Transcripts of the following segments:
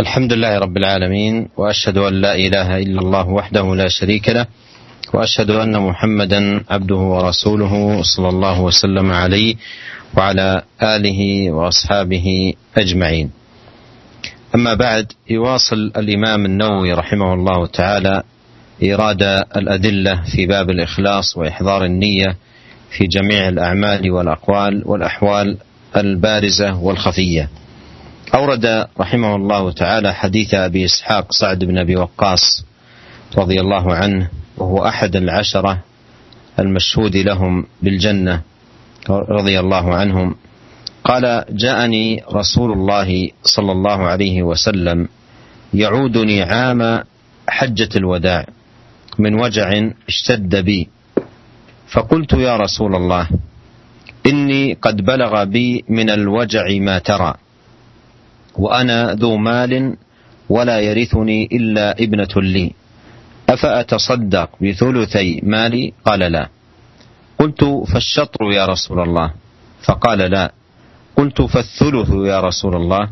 الحمد لله رب العالمين وأشهد أن لا إله إلا الله وحده لا شريك له وأشهد أن محمدا عبده ورسوله صلى الله وسلم عليه وعلى آله وأصحابه أجمعين. أما بعد يواصل الإمام النووي رحمه الله تعالى إيراد الأدلة في باب الإخلاص وإحضار النية في جميع الأعمال والأقوال والأحوال البارزة والخفية. أورد رحمه الله تعالى حديث أبي إسحاق سعد بن أبي وقاص رضي الله عنه وهو أحد العشرة المشهود لهم بالجنة رضي الله عنهم. قال جاءني رسول الله صلى الله عليه وسلم يعودني عام حجة الوداع من وجع اشتد بي. فقلت يا رسول الله إني قد بلغ بي من الوجع ما ترى. وأنا ذو مال ولا يرثني إلا ابنة لي. أفأتصدق بثلثي مالي؟ قال لا. قلت فالشطر يا رسول الله. فقال لا. قلت فالثلث يا رسول الله.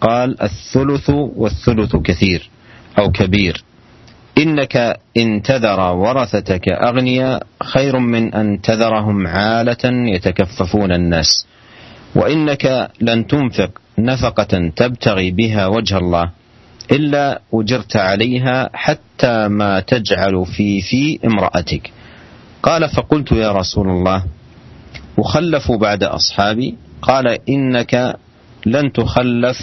قال الثلث والثلث كثير أو كبير. إنك إن تذر ورثتك أغنياء خير من أن تذرهم عالة يتكففون الناس. وإنك لن تنفق نفقة تبتغي بها وجه الله إلا أجرت عليها حتى ما تجعل في في امرأتك. قال فقلت يا رسول الله أخلف بعد أصحابي؟ قال إنك لن تخلف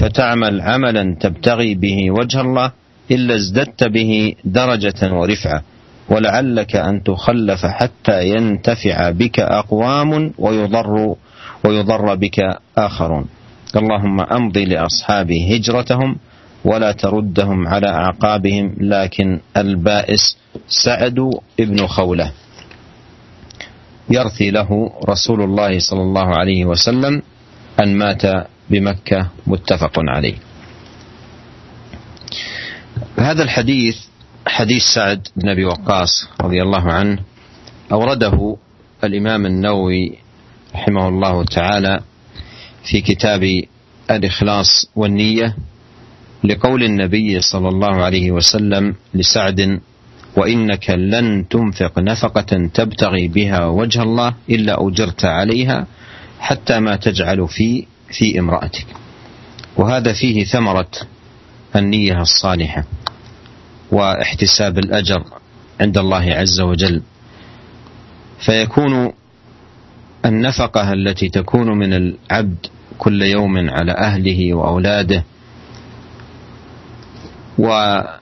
فتعمل عملا تبتغي به وجه الله إلا ازددت به درجة ورفعة. ولعلك أن تخلف حتى ينتفع بك أقوام ويضر ويضر بك آخرون. اللهم أمضي لأصحابي هجرتهم ولا تردهم على أعقابهم لكن البائس سعد ابن خولة. يرثي له رسول الله صلى الله عليه وسلم أن مات بمكة متفق عليه. هذا الحديث حديث سعد بن أبي وقاص رضي الله عنه أورده الإمام النووي رحمه الله تعالى في كتاب الإخلاص والنية لقول النبي صلى الله عليه وسلم لسعد وإنك لن تنفق نفقة تبتغي بها وجه الله إلا أجرت عليها حتى ما تجعل في في امرأتك. وهذا فيه ثمرة النية الصالحة واحتساب الأجر عند الله عز وجل. فيكون النفقة التي تكون من العبد كل يوم على أهله وأولاده. وسعيه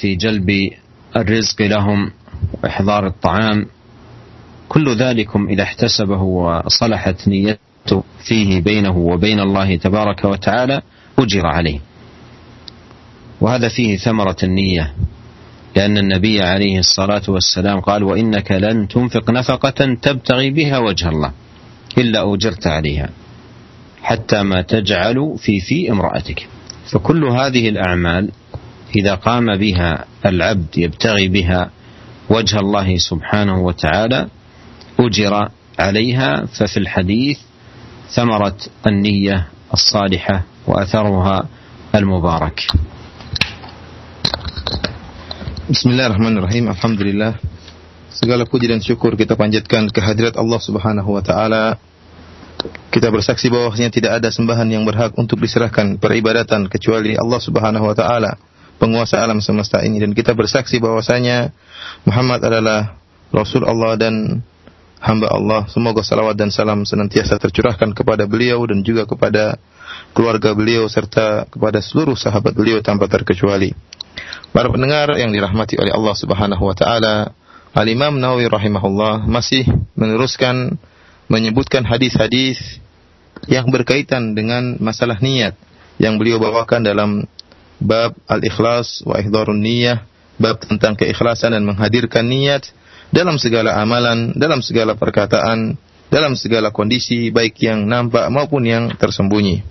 في جلب الرزق لهم وإحضار الطعام. كل ذلكم إذا احتسبه وصلحت نيته فيه بينه وبين الله تبارك وتعالى أجر عليه. وهذا فيه ثمرة النية. لأن النبي عليه الصلاة والسلام قال وإنك لن تنفق نفقة تبتغي بها وجه الله إلا أجرت عليها حتى ما تجعل في في امرأتك. فكل هذه الأعمال إذا قام بها العبد يبتغي بها وجه الله سبحانه وتعالى أجر عليها ففي الحديث ثمرة النية الصالحة وأثرها المبارك. Bismillahirrahmanirrahim. Alhamdulillah. Segala puji dan syukur kita panjatkan kehadirat Allah Subhanahu wa taala. Kita bersaksi bahwasanya tidak ada sembahan yang berhak untuk diserahkan peribadatan kecuali Allah Subhanahu wa taala, penguasa alam semesta ini dan kita bersaksi bahwasanya Muhammad adalah rasul Allah dan hamba Allah. Semoga salawat dan salam senantiasa tercurahkan kepada beliau dan juga kepada keluarga beliau serta kepada seluruh sahabat beliau tanpa terkecuali. Para pendengar yang dirahmati oleh Allah Subhanahu wa taala, Al-Imam Nawawi rahimahullah masih meneruskan menyebutkan hadis-hadis yang berkaitan dengan masalah niat yang beliau bawakan dalam bab al-ikhlas wa ihdharun niyah, bab tentang keikhlasan dan menghadirkan niat dalam segala amalan, dalam segala perkataan, dalam segala kondisi baik yang nampak maupun yang tersembunyi.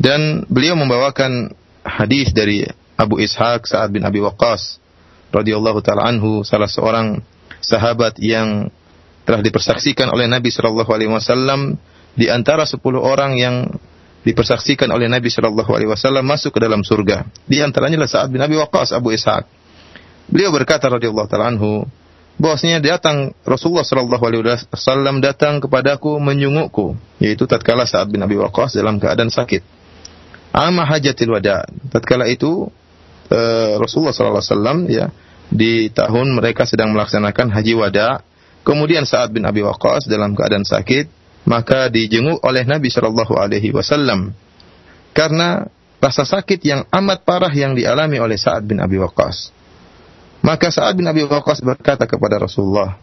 Dan beliau membawakan hadis dari Abu Ishaq Sa'ad bin Abi Waqqas radhiyallahu taala anhu salah seorang sahabat yang telah dipersaksikan oleh Nabi sallallahu alaihi wasallam di antara 10 orang yang dipersaksikan oleh Nabi Shallallahu Alaihi Wasallam masuk ke dalam surga. Di antaranya adalah Sa'ad bin Abi Waqqas Abu Ishaq. Beliau berkata radhiyallahu taala anhu, bahwasanya datang Rasulullah Shallallahu Alaihi Wasallam datang kepadaku menyungukku, yaitu tatkala Sa'ad bin Abi Waqqas dalam keadaan sakit. Ama hajatil wada. Tatkala itu uh, Rasulullah Wasallam ya di tahun mereka sedang melaksanakan haji wada. Kemudian Sa'ad bin Abi Waqqas dalam keadaan sakit, maka dijenguk oleh Nabi Shallallahu Alaihi Wasallam karena rasa sakit yang amat parah yang dialami oleh Sa'ad bin Abi Waqqas. Maka Sa'ad bin Abi Waqqas berkata kepada Rasulullah,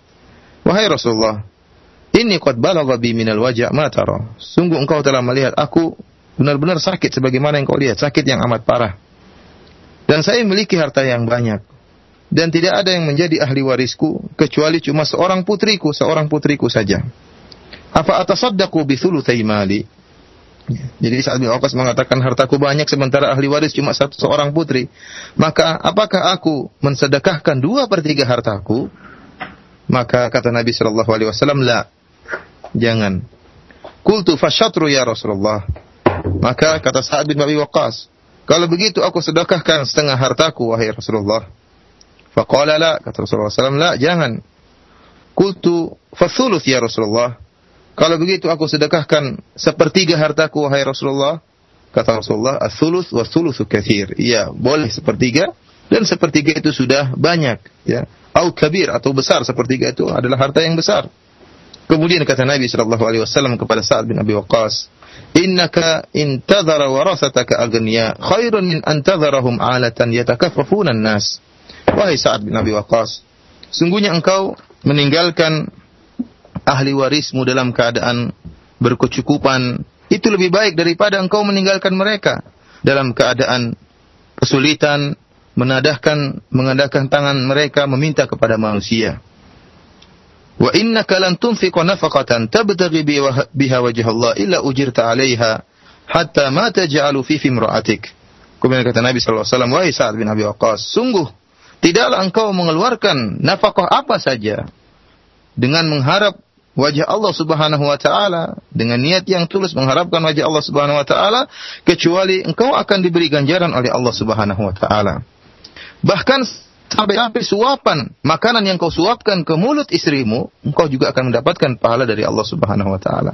"Wahai Rasulullah, ini qad balagha bi minal wajah ma tara. Sungguh engkau telah melihat aku benar-benar sakit sebagaimana yang kau lihat, sakit yang amat parah. Dan saya memiliki harta yang banyak. Dan tidak ada yang menjadi ahli warisku kecuali cuma seorang putriku, seorang putriku saja. Apa atasaddaqu bi thulutsai mali? Jadi saat bin Waqqas mengatakan hartaku banyak sementara ahli waris cuma satu seorang putri. Maka apakah aku mensedekahkan dua per tiga hartaku? Maka kata Nabi Shallallahu Alaihi Wasallam, la, jangan. Kultu fasyatru ya Rasulullah. Maka kata Sa'ad bin Abi Waqqas, kalau begitu aku sedekahkan setengah hartaku wahai Rasulullah. Faqala la, kata Rasulullah SAW, la, jangan. Kultu fathuluth ya Rasulullah. Kalau begitu aku sedekahkan sepertiga hartaku wahai Rasulullah. Kata Rasulullah, "Ats-tsuluts wa tsulusu katsir." Iya, boleh sepertiga dan sepertiga itu sudah banyak, ya. Au kabir atau besar sepertiga itu adalah harta yang besar. Kemudian kata Nabi sallallahu alaihi wasallam kepada Sa'ad bin Abi Waqqas, "Innaka intadhara warasataka aghniya khairun min antadharahum 'alatan yatakaffafuna an-nas." Wahai Sa'ad bin Abi Waqqas, sungguhnya engkau meninggalkan ahli warismu dalam keadaan berkecukupan, itu lebih baik daripada engkau meninggalkan mereka dalam keadaan kesulitan, menadahkan mengandalkan tangan mereka meminta kepada manusia. Wa innaka lan tunfiqa nafaqatan tabtaghi biha wajh Allah illa ujirta 'alaiha hatta ma taj'alu fi imra'atik. Kemudian kata Nabi sallallahu alaihi wasallam, "Wahai Sa'ad bin Abi Waqqas, sungguh tidaklah engkau mengeluarkan nafkah apa saja dengan mengharap wajah Allah Subhanahu wa taala dengan niat yang tulus mengharapkan wajah Allah Subhanahu wa taala kecuali engkau akan diberi ganjaran oleh Allah Subhanahu wa taala. Bahkan sampai-sampai suapan makanan yang kau suapkan ke mulut istrimu, engkau juga akan mendapatkan pahala dari Allah Subhanahu wa taala.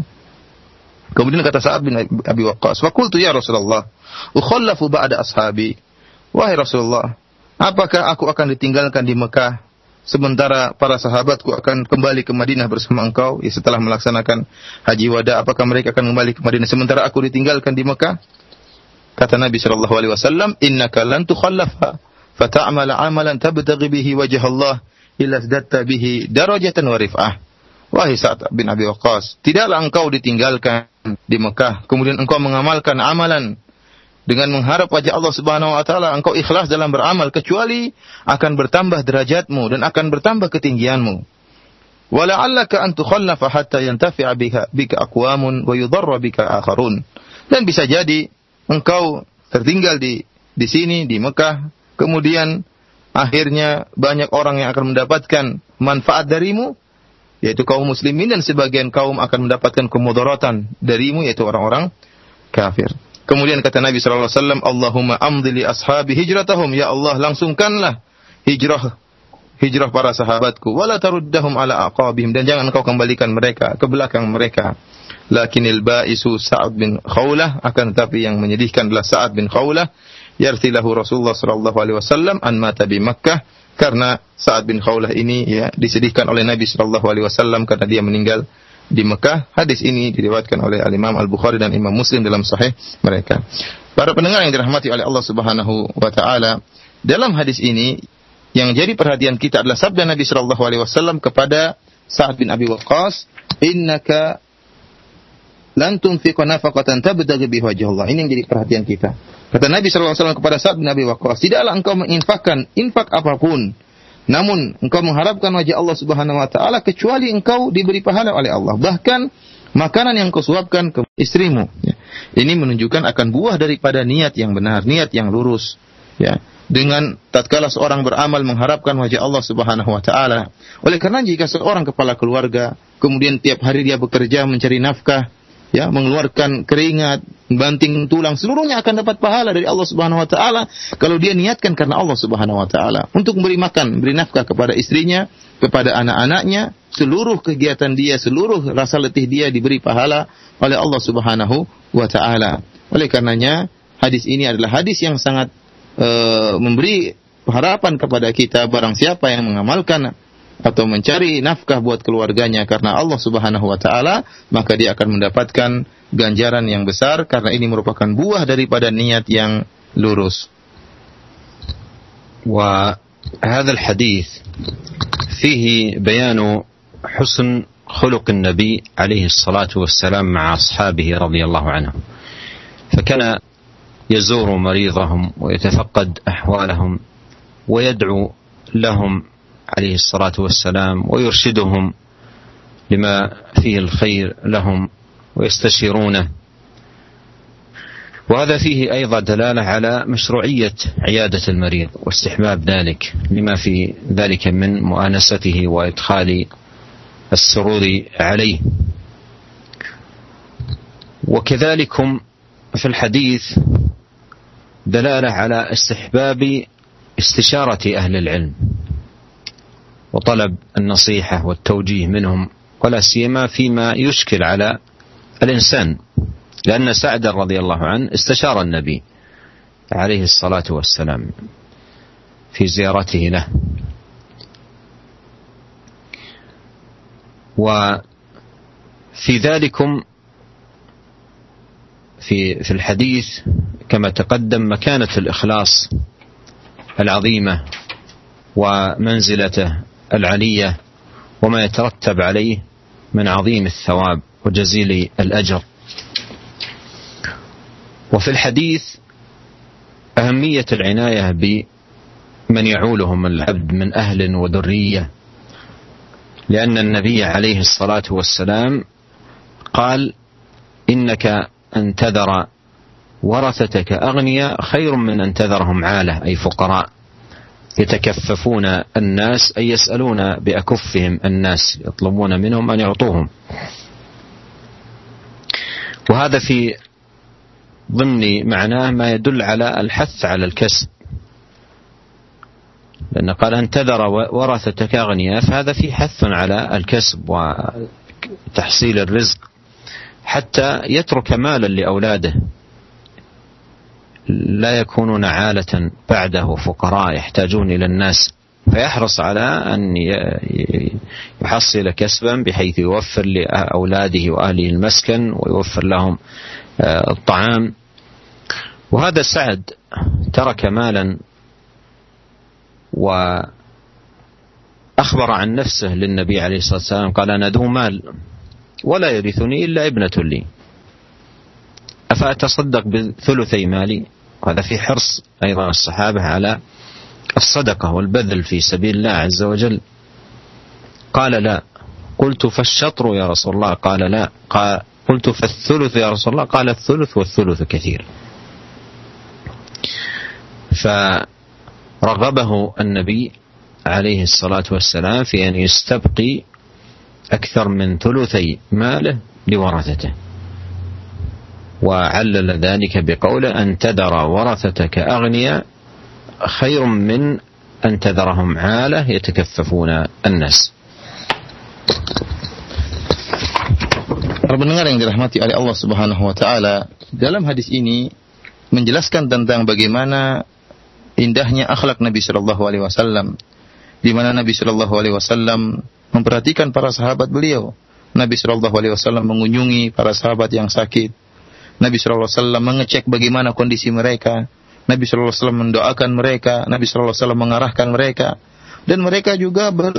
Kemudian kata Sa'ad bin Abi Waqqas, "Wa qultu ya Rasulullah, ukhallafu ba'da ashabi." Wahai Rasulullah, apakah aku akan ditinggalkan di Mekah sementara para sahabatku akan kembali ke Madinah bersama engkau ya setelah melaksanakan haji wada apakah mereka akan kembali ke Madinah sementara aku ditinggalkan di Mekah kata Nabi sallallahu alaihi wasallam innaka lan tukhallafa amalan tabtaghi bihi wajh Allah illa zadatta bihi darajatan wa rif'ah wahai Sa'ad bin Abi Waqqas tidaklah engkau ditinggalkan di Mekah kemudian engkau mengamalkan amalan dengan mengharap wajah Allah Subhanahu wa taala engkau ikhlas dalam beramal kecuali akan bertambah derajatmu dan akan bertambah ketinggianmu. Wala'allaka an tukhallafa hatta yantafi'a bika, bika aqwamun wa yudarra bika akharun. Dan bisa jadi engkau tertinggal di di sini di Mekah, kemudian akhirnya banyak orang yang akan mendapatkan manfaat darimu yaitu kaum muslimin dan sebagian kaum akan mendapatkan kemudaratan darimu yaitu orang-orang kafir. Kemudian kata Nabi wasallam, "Allahumma amdi li ashabi hijratahum." Ya Allah, langsungkanlah hijrah hijrah para sahabatku wala taruddahum ala aqabihim dan jangan engkau kembalikan mereka ke belakang mereka. Lakinil ba'isu Sa'ad bin Khawlah akan tetapi yang menyedihkan adalah Sa'ad bin Khawlah yartilahu Rasulullah sallallahu alaihi wasallam an mata bi Makkah karena Sa'ad bin Khawlah ini ya disedihkan oleh Nabi sallallahu alaihi wasallam karena dia meninggal di Mekah. Hadis ini diriwayatkan oleh Al Imam Al Bukhari dan Imam Muslim dalam sahih mereka. Para pendengar yang dirahmati oleh Allah Subhanahu wa taala, dalam hadis ini yang jadi perhatian kita adalah sabda Nabi Shallallahu alaihi wasallam kepada Sa'ad bin Abi Waqqas, "Innaka lan tunfiqa nafaqatan tabtaghi bi Allah." Ini yang jadi perhatian kita. Kata Nabi Shallallahu alaihi wasallam kepada Sa'ad bin Abi "Tidaklah engkau menginfakkan infak apa pun namun engkau mengharapkan wajah Allah Subhanahu wa taala kecuali engkau diberi pahala oleh Allah. Bahkan makanan yang kau suapkan ke istrimu. Ya. Ini menunjukkan akan buah daripada niat yang benar, niat yang lurus. Ya. Dengan tatkala seorang beramal mengharapkan wajah Allah Subhanahu wa taala. Oleh karena jika seorang kepala keluarga kemudian tiap hari dia bekerja mencari nafkah, ya mengeluarkan keringat, banting tulang, seluruhnya akan dapat pahala dari Allah Subhanahu wa taala kalau dia niatkan karena Allah Subhanahu wa taala untuk memberi makan, beri nafkah kepada istrinya, kepada anak-anaknya, seluruh kegiatan dia, seluruh rasa letih dia diberi pahala oleh Allah Subhanahu wa taala. Oleh karenanya, hadis ini adalah hadis yang sangat uh, memberi harapan kepada kita barang siapa yang mengamalkan atau mencari nafkah buat keluarganya karena Allah Subhanahu wa taala, maka dia akan mendapatkan ganjaran yang besar karena ini merupakan buah daripada niat yang lurus. وهذا الحديث فيه بيان حسن خلق النبي عليه الصلاة والسلام مع أصحابه رضي الله عنهم فكان يزور مريضهم ويتفقد أحوالهم ويدعو لهم عليه الصلاة والسلام ويرشدهم لما فيه الخير لهم ويستشيرونه. وهذا فيه أيضا دلالة على مشروعية عيادة المريض واستحباب ذلك لما في ذلك من مؤانسته وإدخال السرور عليه. وكذلكم في الحديث دلالة على استحباب استشارة أهل العلم. وطلب النصيحة والتوجيه منهم ولا سيما فيما يشكل على الإنسان لأن سعد رضي الله عنه استشار النبي عليه الصلاة والسلام في زيارته له. وفي ذلكم في في الحديث كما تقدم مكانة الإخلاص العظيمة ومنزلته العليه وما يترتب عليه من عظيم الثواب وجزيل الأجر. وفي الحديث أهمية العناية بمن يعولهم العبد من أهل وذرية لأن النبي عليه الصلاة والسلام قال إنك أن تذر ورثتك أغنياء خير من أن تذرهم عالة أي فقراء يتكففون الناس أي يسألون بأكفهم الناس يطلبون منهم أن يعطوهم. وهذا في ضمن معناه ما يدل على الحث على الكسب. لأن قال أن تذر ورثتك أغنياء فهذا في حث على الكسب وتحصيل الرزق حتى يترك مالا لأولاده. لا يكونون عالة بعده فقراء يحتاجون إلى الناس. فيحرص على أن يحصل كسبا بحيث يوفر لأولاده وأهله المسكن ويوفر لهم آه، الطعام. وهذا سعد ترك مالا وأخبر عن نفسه للنبي عليه الصلاة والسلام قال أنا ذو مال ولا يرثني إلا ابنة لي. أفأتصدق بثلثي مالي؟ وهذا في حرص أيضا الصحابة على الصدقة والبذل في سبيل الله عز وجل. قال لا. قلت فالشطر يا رسول الله. قال لا. قال قلت فالثلث يا رسول الله. قال الثلث والثلث كثير. فرغبه النبي عليه الصلاة والسلام في أن يستبقي أكثر من ثلثي ماله لورثته. وعلل ذلك بقوله أن تذر ورثتك أغنياء خير من أن تذرهم عالة يتكففون الناس Para pendengar yang dirahmati oleh Allah Subhanahu wa taala, dalam hadis ini menjelaskan tentang bagaimana indahnya akhlak Nabi Shallallahu alaihi wasallam di mana Nabi Shallallahu alaihi wasallam memperhatikan para sahabat beliau. Nabi Shallallahu alaihi wasallam mengunjungi para sahabat yang sakit, Nabi SAW mengecek bagaimana kondisi mereka. Nabi SAW mendoakan mereka. Nabi SAW mengarahkan mereka. Dan mereka juga ber,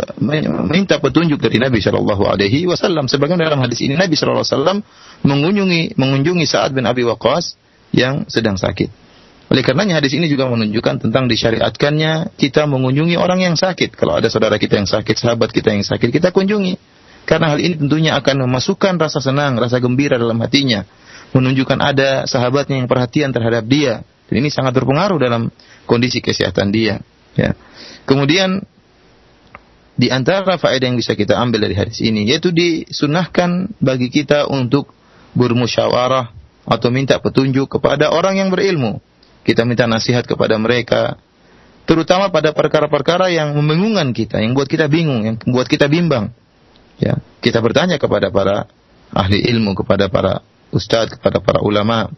minta petunjuk dari Nabi Shallallahu Alaihi Wasallam. Sebagaimana dalam hadis ini Nabi Shallallahu Alaihi Wasallam mengunjungi mengunjungi Sa'ad bin Abi Waqqas yang sedang sakit. Oleh karenanya hadis ini juga menunjukkan tentang disyariatkannya kita mengunjungi orang yang sakit. Kalau ada saudara kita yang sakit, sahabat kita yang sakit, kita kunjungi. Karena hal ini tentunya akan memasukkan rasa senang, rasa gembira dalam hatinya menunjukkan ada sahabatnya yang perhatian terhadap dia. Dan ini sangat berpengaruh dalam kondisi kesehatan dia. Ya. Kemudian di antara faedah yang bisa kita ambil dari hadis ini yaitu disunahkan bagi kita untuk bermusyawarah atau minta petunjuk kepada orang yang berilmu. Kita minta nasihat kepada mereka, terutama pada perkara-perkara yang membingungkan kita, yang buat kita bingung, yang buat kita bimbang. Ya, kita bertanya kepada para ahli ilmu, kepada para ustadz, kepada para ulama.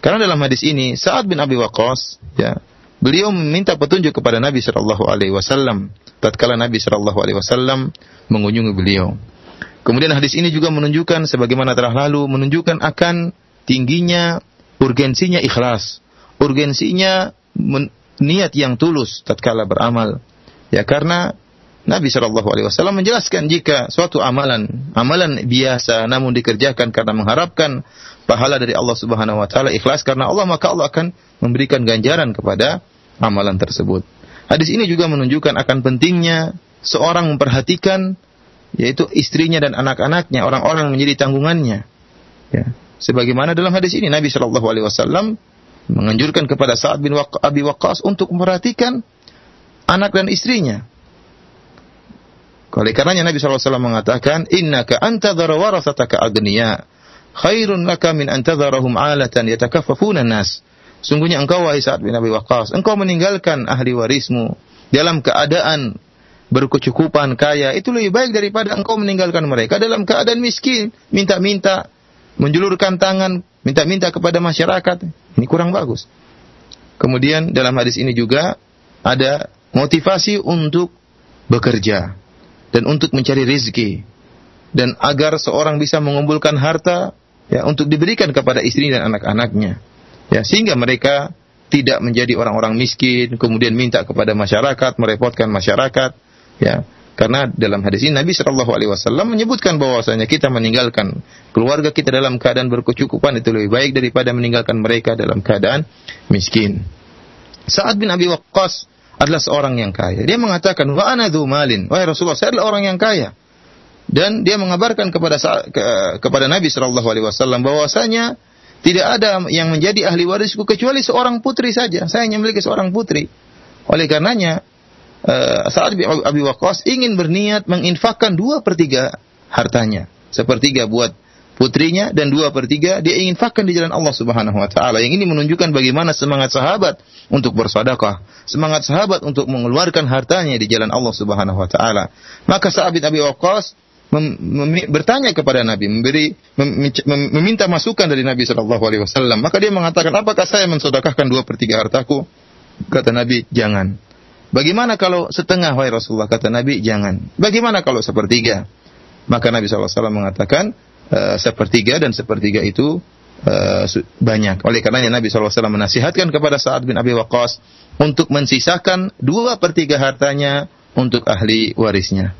Karena dalam hadis ini Sa'ad bin Abi Waqqas, ya, beliau meminta petunjuk kepada Nabi Shallallahu Alaihi Wasallam. Tatkala Nabi Shallallahu Alaihi Wasallam mengunjungi beliau. Kemudian hadis ini juga menunjukkan sebagaimana telah lalu menunjukkan akan tingginya urgensinya ikhlas, urgensinya niat yang tulus tatkala beramal. Ya karena Nabi Shallallahu Alaihi Wasallam menjelaskan jika suatu amalan, amalan biasa namun dikerjakan karena mengharapkan pahala dari Allah Subhanahu Wa Taala ikhlas karena Allah maka Allah akan memberikan ganjaran kepada amalan tersebut. Hadis ini juga menunjukkan akan pentingnya seorang memperhatikan yaitu istrinya dan anak-anaknya, orang-orang menjadi tanggungannya. Ya. Sebagaimana dalam hadis ini Nabi Shallallahu Alaihi Wasallam menganjurkan kepada Sa'ad bin Abi Waqqas untuk memperhatikan anak dan istrinya. Oleh karenanya Nabi SAW mengatakan, Innaka antadhara warasataka agniya, khairun laka min antadharahum alatan yatakaffafuna nas. Sungguhnya engkau wahai Sa'ad bin Abi Waqqas, engkau meninggalkan ahli warismu dalam keadaan berkecukupan, kaya, itu lebih baik daripada engkau meninggalkan mereka dalam keadaan miskin, minta-minta, menjulurkan tangan, minta-minta kepada masyarakat. Ini kurang bagus. Kemudian dalam hadis ini juga ada motivasi untuk bekerja dan untuk mencari rezeki dan agar seorang bisa mengumpulkan harta ya untuk diberikan kepada istri dan anak-anaknya. Ya, sehingga mereka tidak menjadi orang-orang miskin, kemudian minta kepada masyarakat, merepotkan masyarakat, Ya, karena dalam hadis ini Nabi Shallallahu Alaihi Wasallam menyebutkan bahwasanya kita meninggalkan keluarga kita dalam keadaan berkecukupan itu lebih baik daripada meninggalkan mereka dalam keadaan miskin. Saat bin Abi Waqqas adalah seorang yang kaya. Dia mengatakan, wa ana malin. Wahai Rasulullah, saya adalah orang yang kaya. Dan dia mengabarkan kepada ke, kepada Nabi Shallallahu Alaihi Wasallam bahwasanya tidak ada yang menjadi ahli warisku kecuali seorang putri saja. Saya hanya memiliki seorang putri. Oleh karenanya uh, Sa'ad bin Abi Waqqas ingin berniat menginfakkan dua per tiga hartanya. Sepertiga buat putrinya dan dua per tiga dia ingin fakkan di jalan Allah Subhanahu Wa Taala. Yang ini menunjukkan bagaimana semangat sahabat untuk bersedekah, semangat sahabat untuk mengeluarkan hartanya di jalan Allah Subhanahu Wa Taala. Maka bin Abi Waqqas bertanya kepada Nabi, memberi mem meminta masukan dari Nabi Shallallahu Alaihi Wasallam. Maka dia mengatakan, apakah saya mensodakahkan dua per tiga hartaku? Kata Nabi, jangan. Bagaimana kalau setengah wahai Rasulullah kata Nabi jangan. Bagaimana kalau sepertiga? Maka Nabi SAW mengatakan e, sepertiga dan sepertiga itu e, banyak. Oleh karenanya Nabi SAW menasihatkan kepada Sa'ad bin Abi Waqqas untuk mensisakan dua per tiga hartanya untuk ahli warisnya.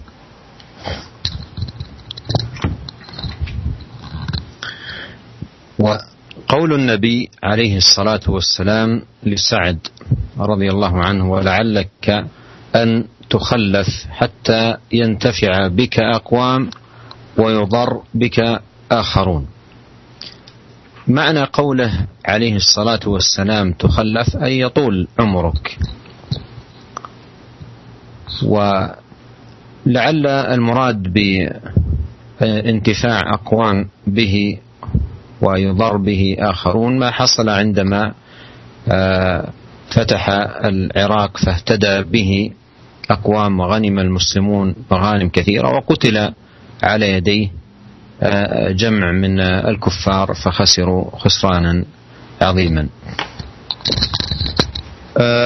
وقول النبي عليه الصلاة والسلام لسعد رضي الله عنه ولعلك أن تخلف حتى ينتفع بك أقوام ويضر بك آخرون. معنى قوله عليه الصلاة والسلام تخلف أي يطول عمرك. ولعل المراد بانتفاع أقوام به ويضر به آخرون ما حصل عندما آه، فتح العراق فاهتدى به أقوام وغنم المسلمون مغانم كثيرة وقتل على يديه آه، جمع من الكفار فخسروا خسرانا عظيما.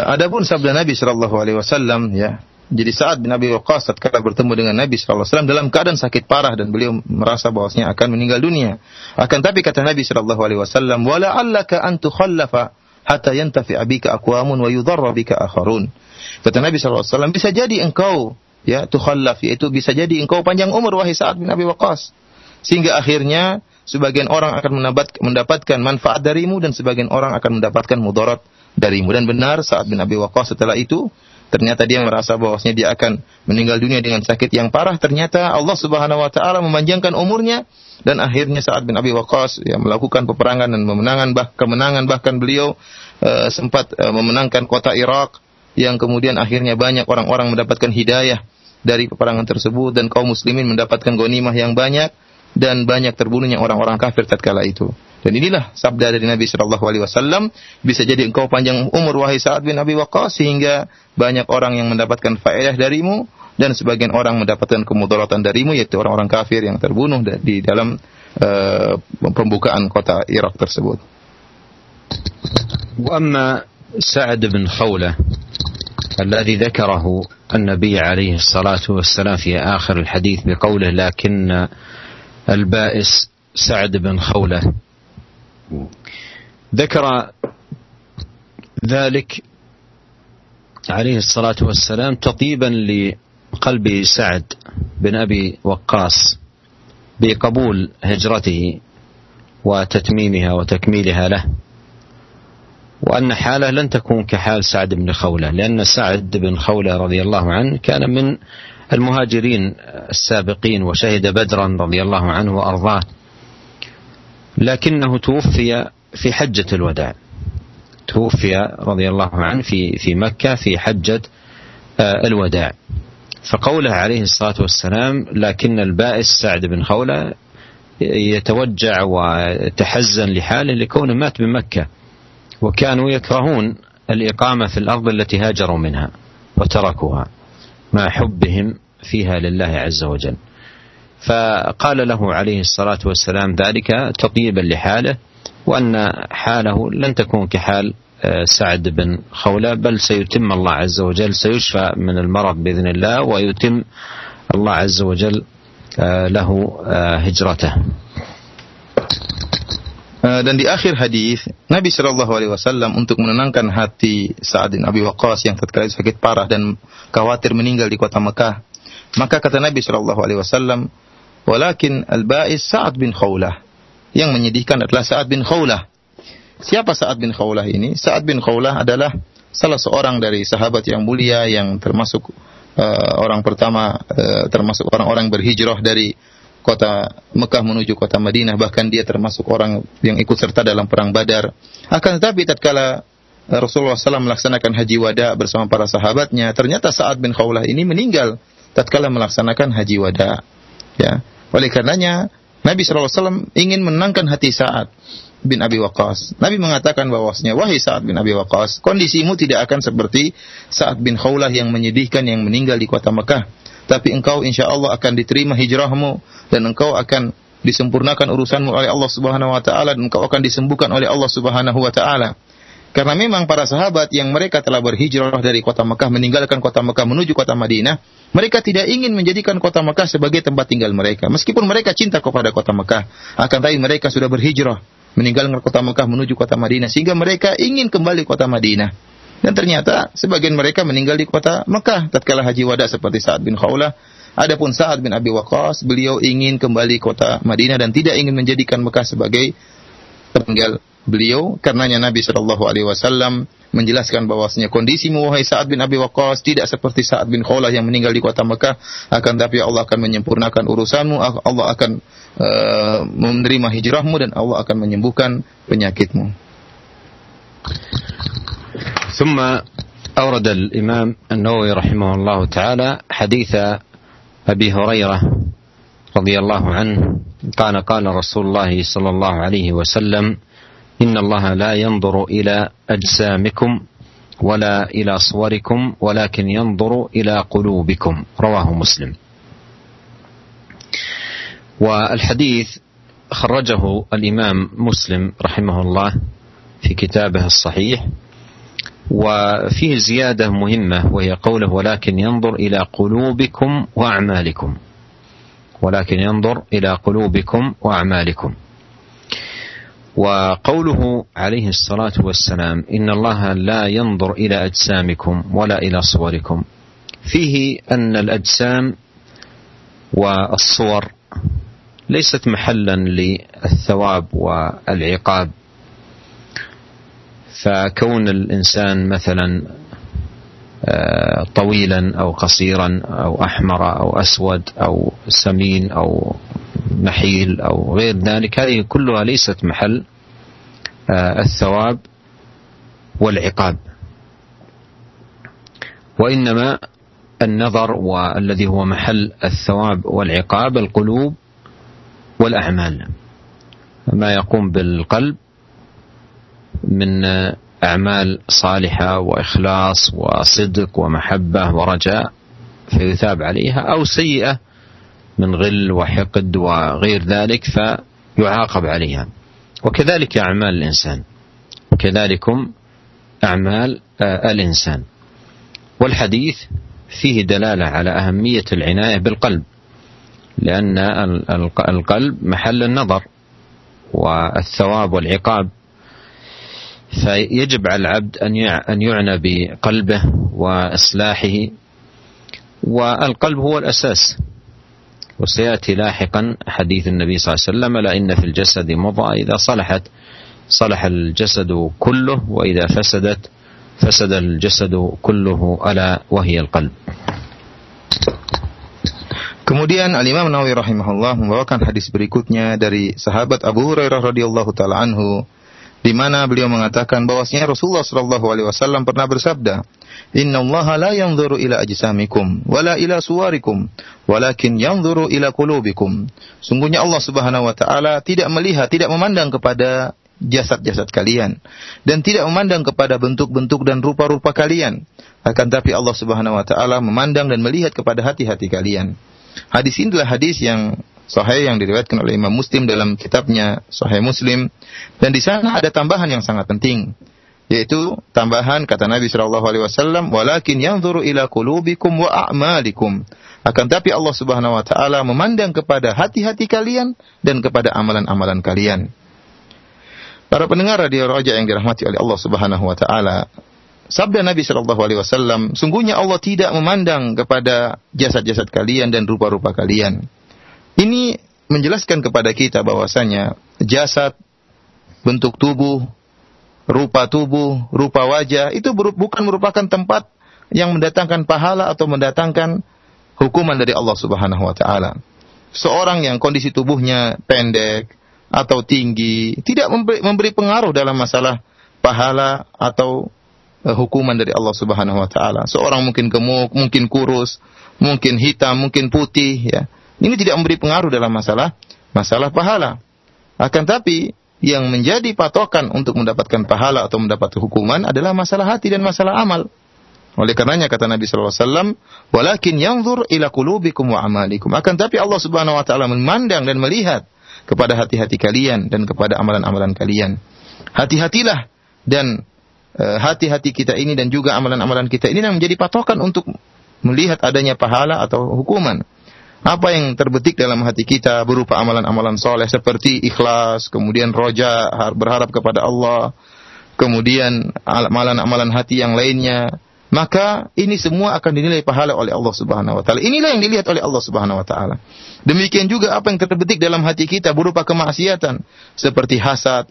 Adapun sabda Nabi Shallallahu Alaihi Wasallam ya Jadi saat bin Abi Waqqas tatkala bertemu dengan Nabi SAW dalam keadaan sakit parah dan beliau merasa bahwasanya akan meninggal dunia. Akan tapi kata Nabi SAW, "Wala allaka an tukhallafa hatta yantafi abika aqwamun wa yudarra bika akharun." Kata Nabi SAW, bisa jadi engkau ya tukhallaf yaitu bisa jadi engkau panjang umur wahai Sa'ad bin Abi Waqqas. Sehingga akhirnya sebagian orang akan mendapatkan manfaat darimu dan sebagian orang akan mendapatkan mudarat darimu. Dan benar saat bin Abi Waqqas setelah itu ternyata dia merasa bahwasanya dia akan meninggal dunia dengan sakit yang parah, ternyata Allah Subhanahu wa taala memanjangkan umurnya dan akhirnya saat bin Abi Waqqas ya, melakukan peperangan dan memenangan bah kemenangan. Bahkan beliau uh, sempat uh, memenangkan kota Irak yang kemudian akhirnya banyak orang-orang mendapatkan hidayah dari peperangan tersebut dan kaum muslimin mendapatkan ghanimah yang banyak dan banyak terbunuhnya orang-orang kafir tatkala itu. Dan inilah sabda dari Nabi Shallallahu Alaihi Wasallam bisa jadi engkau panjang umur wahai Sa'ad bin Abi Waqqas sehingga banyak orang yang mendapatkan faedah darimu dan sebagian orang mendapatkan kemudaratan darimu yaitu orang-orang kafir yang terbunuh di dalam uh, pembukaan kota Irak tersebut. وأما سعد بن خولة الذي ذكره النبي عليه الصلاة والسلام في آخر الحديث بقوله لكن البائس سعد بن خولة. ذكر ذلك عليه الصلاة والسلام تطيبا لقلب سعد بن أبي وقاص بقبول هجرته وتتميمها وتكميلها له. وأن حالة لن تكون كحال سعد بن خولة لأن سعد بن خولة رضي الله عنه كان من المهاجرين السابقين وشهد بدرا رضي الله عنه وأرضاه. لكنه توفي في حجة الوداع. توفي رضي الله عنه في في مكة في حجة آه، الوداع. فقوله عليه الصلاة والسلام لكن البائس سعد بن خولة يتوجع ويتحزن لحاله لكونه مات بمكة. وكانوا يكرهون الإقامة في الأرض التي هاجروا منها وتركوها مع حبهم فيها لله عز وجل. فقال له عليه الصلاة والسلام ذلك تطيبا لحاله وأن حاله لن تكون كحال آه، سعد بن خولة بل سيتم الله عز وجل سيشفى من المرض بإذن الله ويتم الله عز وجل آه، له آه، هجرته. Dan di akhir hadis Nabi Shallallahu Alaihi Wasallam untuk menenangkan hati Sa'ad bin Abi Waqqas yang tatkala sakit parah dan khawatir meninggal di kota Mekah maka kata Nabi Shallallahu Alaihi Wasallam Walakin al-ba'is Sa'ad bin Khawlah. Yang menyedihkan adalah Sa'ad bin Khawlah. Siapa Sa'ad bin Khawlah ini? Sa'ad bin Khawlah adalah salah seorang dari sahabat yang mulia yang termasuk uh, orang pertama uh, termasuk orang-orang berhijrah dari kota Mekah menuju kota Madinah bahkan dia termasuk orang yang ikut serta dalam perang Badar. Akan tetapi tatkala Rasulullah SAW melaksanakan haji wada bersama para sahabatnya, ternyata Sa'ad bin Khawlah ini meninggal tatkala melaksanakan haji wada. Ya. Oleh karenanya Nabi SAW ingin menangkan hati Sa'ad bin Abi Waqqas. Nabi mengatakan bahwasanya wahai Sa'ad bin Abi Waqqas, kondisimu tidak akan seperti Sa'ad bin Khawlah yang menyedihkan yang meninggal di kota Mekah. Tapi engkau insya Allah akan diterima hijrahmu dan engkau akan disempurnakan urusanmu oleh Allah Subhanahu wa taala dan engkau akan disembuhkan oleh Allah Subhanahu wa taala. Karena memang para sahabat yang mereka telah berhijrah dari kota Mekah meninggalkan kota Mekah menuju kota Madinah, mereka tidak ingin menjadikan kota Mekah sebagai tempat tinggal mereka. Meskipun mereka cinta kepada kota Mekah, akan tapi mereka sudah berhijrah meninggalkan kota Mekah menuju kota Madinah sehingga mereka ingin kembali kota Madinah. Dan ternyata sebagian mereka meninggal di kota Mekah tatkala haji wada seperti Sa'ad bin Khawlah. Adapun Sa'ad bin Abi Waqqas, beliau ingin kembali kota Madinah dan tidak ingin menjadikan Mekah sebagai tinggal beliau karenanya Nabi Shallallahu Alaihi Wasallam menjelaskan bahwasanya kondisi wahai Sa'ad bin Abi Waqqas tidak seperti Sa'ad bin Khawlah yang meninggal di kota Mekah akan tapi Allah akan menyempurnakan urusanmu Allah akan uh, menerima hijrahmu dan Allah akan menyembuhkan penyakitmu ثم أورد الإمام النووي رحمه الله تعالى حديث أبي هريرة رضي الله عنه قال قال رسول الله صلى الله عليه وسلم إن الله لا ينظر إلى أجسامكم ولا إلى صوركم ولكن ينظر إلى قلوبكم. رواه مسلم. والحديث خرجه الإمام مسلم رحمه الله في كتابه الصحيح وفيه زيادة مهمة وهي قوله ولكن ينظر إلى قلوبكم وأعمالكم. ولكن ينظر إلى قلوبكم وأعمالكم. وقوله عليه الصلاة والسلام إن الله لا ينظر إلى أجسامكم ولا إلى صوركم. فيه أن الأجسام والصور ليست محلا للثواب والعقاب. فكون الإنسان مثلا آه، طويلا أو قصيرا أو أحمر أو أسود أو سمين أو نحيل أو غير ذلك هذه كلها ليست محل آه، الثواب والعقاب. وإنما النظر والذي هو محل الثواب والعقاب القلوب والأعمال. ما يقوم بالقلب من أعمال صالحة وإخلاص وصدق ومحبة ورجاء فيثاب عليها أو سيئة من غل وحقد وغير ذلك فيعاقب عليها. وكذلك أعمال الإنسان. وكذلكم أعمال آه، الإنسان. والحديث فيه دلالة على أهمية العناية بالقلب. لأن القلب محل النظر والثواب والعقاب. فيجب على العبد أن يعنى بقلبه وإصلاحه. والقلب هو الأساس. وسيأتي لاحقا حديث النبي صلى الله عليه وسلم لا إن في الجسد مضغة إذا صلحت صلح الجسد كله وإذا فسدت فسد الجسد كله ألا وهي القلب. Kemudian Al-Imam Nawawi rahimahullah membawakan hadis berikutnya dari sahabat Abu Hurairah radhiyallahu taala anhu. Di mana beliau mengatakan bahwasanya Rasulullah sallallahu alaihi wasallam pernah bersabda, "Inna Allah la yanzuru ila ajsamikum wala ila suwarikum, walakin yanzuru ila qulubikum." Sungguhnya Allah Subhanahu wa taala tidak melihat, tidak memandang kepada jasad-jasad kalian dan tidak memandang kepada bentuk-bentuk dan rupa-rupa kalian akan tapi Allah Subhanahu wa taala memandang dan melihat kepada hati-hati kalian Hadis adalah hadis yang sahih yang diriwayatkan oleh Imam Muslim dalam kitabnya Sahih Muslim. Dan di sana ada tambahan yang sangat penting yaitu tambahan kata Nabi Shallallahu alaihi wasallam walakin yanzuru ila qulubikum wa a'malikum. Akan tapi Allah Subhanahu wa taala memandang kepada hati-hati kalian dan kepada amalan-amalan kalian. Para pendengar radio Raja yang dirahmati oleh Allah Subhanahu wa taala, Sabda Nabi Shallallahu Alaihi Wasallam, sungguhnya Allah tidak memandang kepada jasad-jasad kalian dan rupa-rupa kalian. Ini menjelaskan kepada kita bahwasanya jasad, bentuk tubuh, rupa tubuh, rupa wajah itu bukan merupakan tempat yang mendatangkan pahala atau mendatangkan hukuman dari Allah Subhanahu wa taala. Seorang yang kondisi tubuhnya pendek atau tinggi tidak memberi pengaruh dalam masalah pahala atau uh, hukuman dari Allah Subhanahu wa taala. Seorang mungkin gemuk, mungkin kurus, mungkin hitam, mungkin putih ya. Ini tidak memberi pengaruh dalam masalah masalah pahala. Akan tapi yang menjadi patokan untuk mendapatkan pahala atau mendapat hukuman adalah masalah hati dan masalah amal. Oleh karenanya kata Nabi sallallahu alaihi wasallam, "Walakin yanzur ila qulubikum wa amalikum." Akan tapi Allah Subhanahu wa taala memandang dan melihat kepada hati-hati kalian dan kepada amalan-amalan kalian. Hati-hatilah dan Eh, hati-hati kita ini dan juga amalan-amalan kita ini yang menjadi patokan untuk melihat adanya pahala atau hukuman. Apa yang terbetik dalam hati kita berupa amalan-amalan soleh seperti ikhlas, kemudian roja, berharap kepada Allah, kemudian amalan-amalan hati yang lainnya, maka ini semua akan dinilai pahala oleh Allah Subhanahu wa taala. Inilah yang dilihat oleh Allah Subhanahu wa taala. Demikian juga apa yang terbetik dalam hati kita berupa kemaksiatan seperti hasad,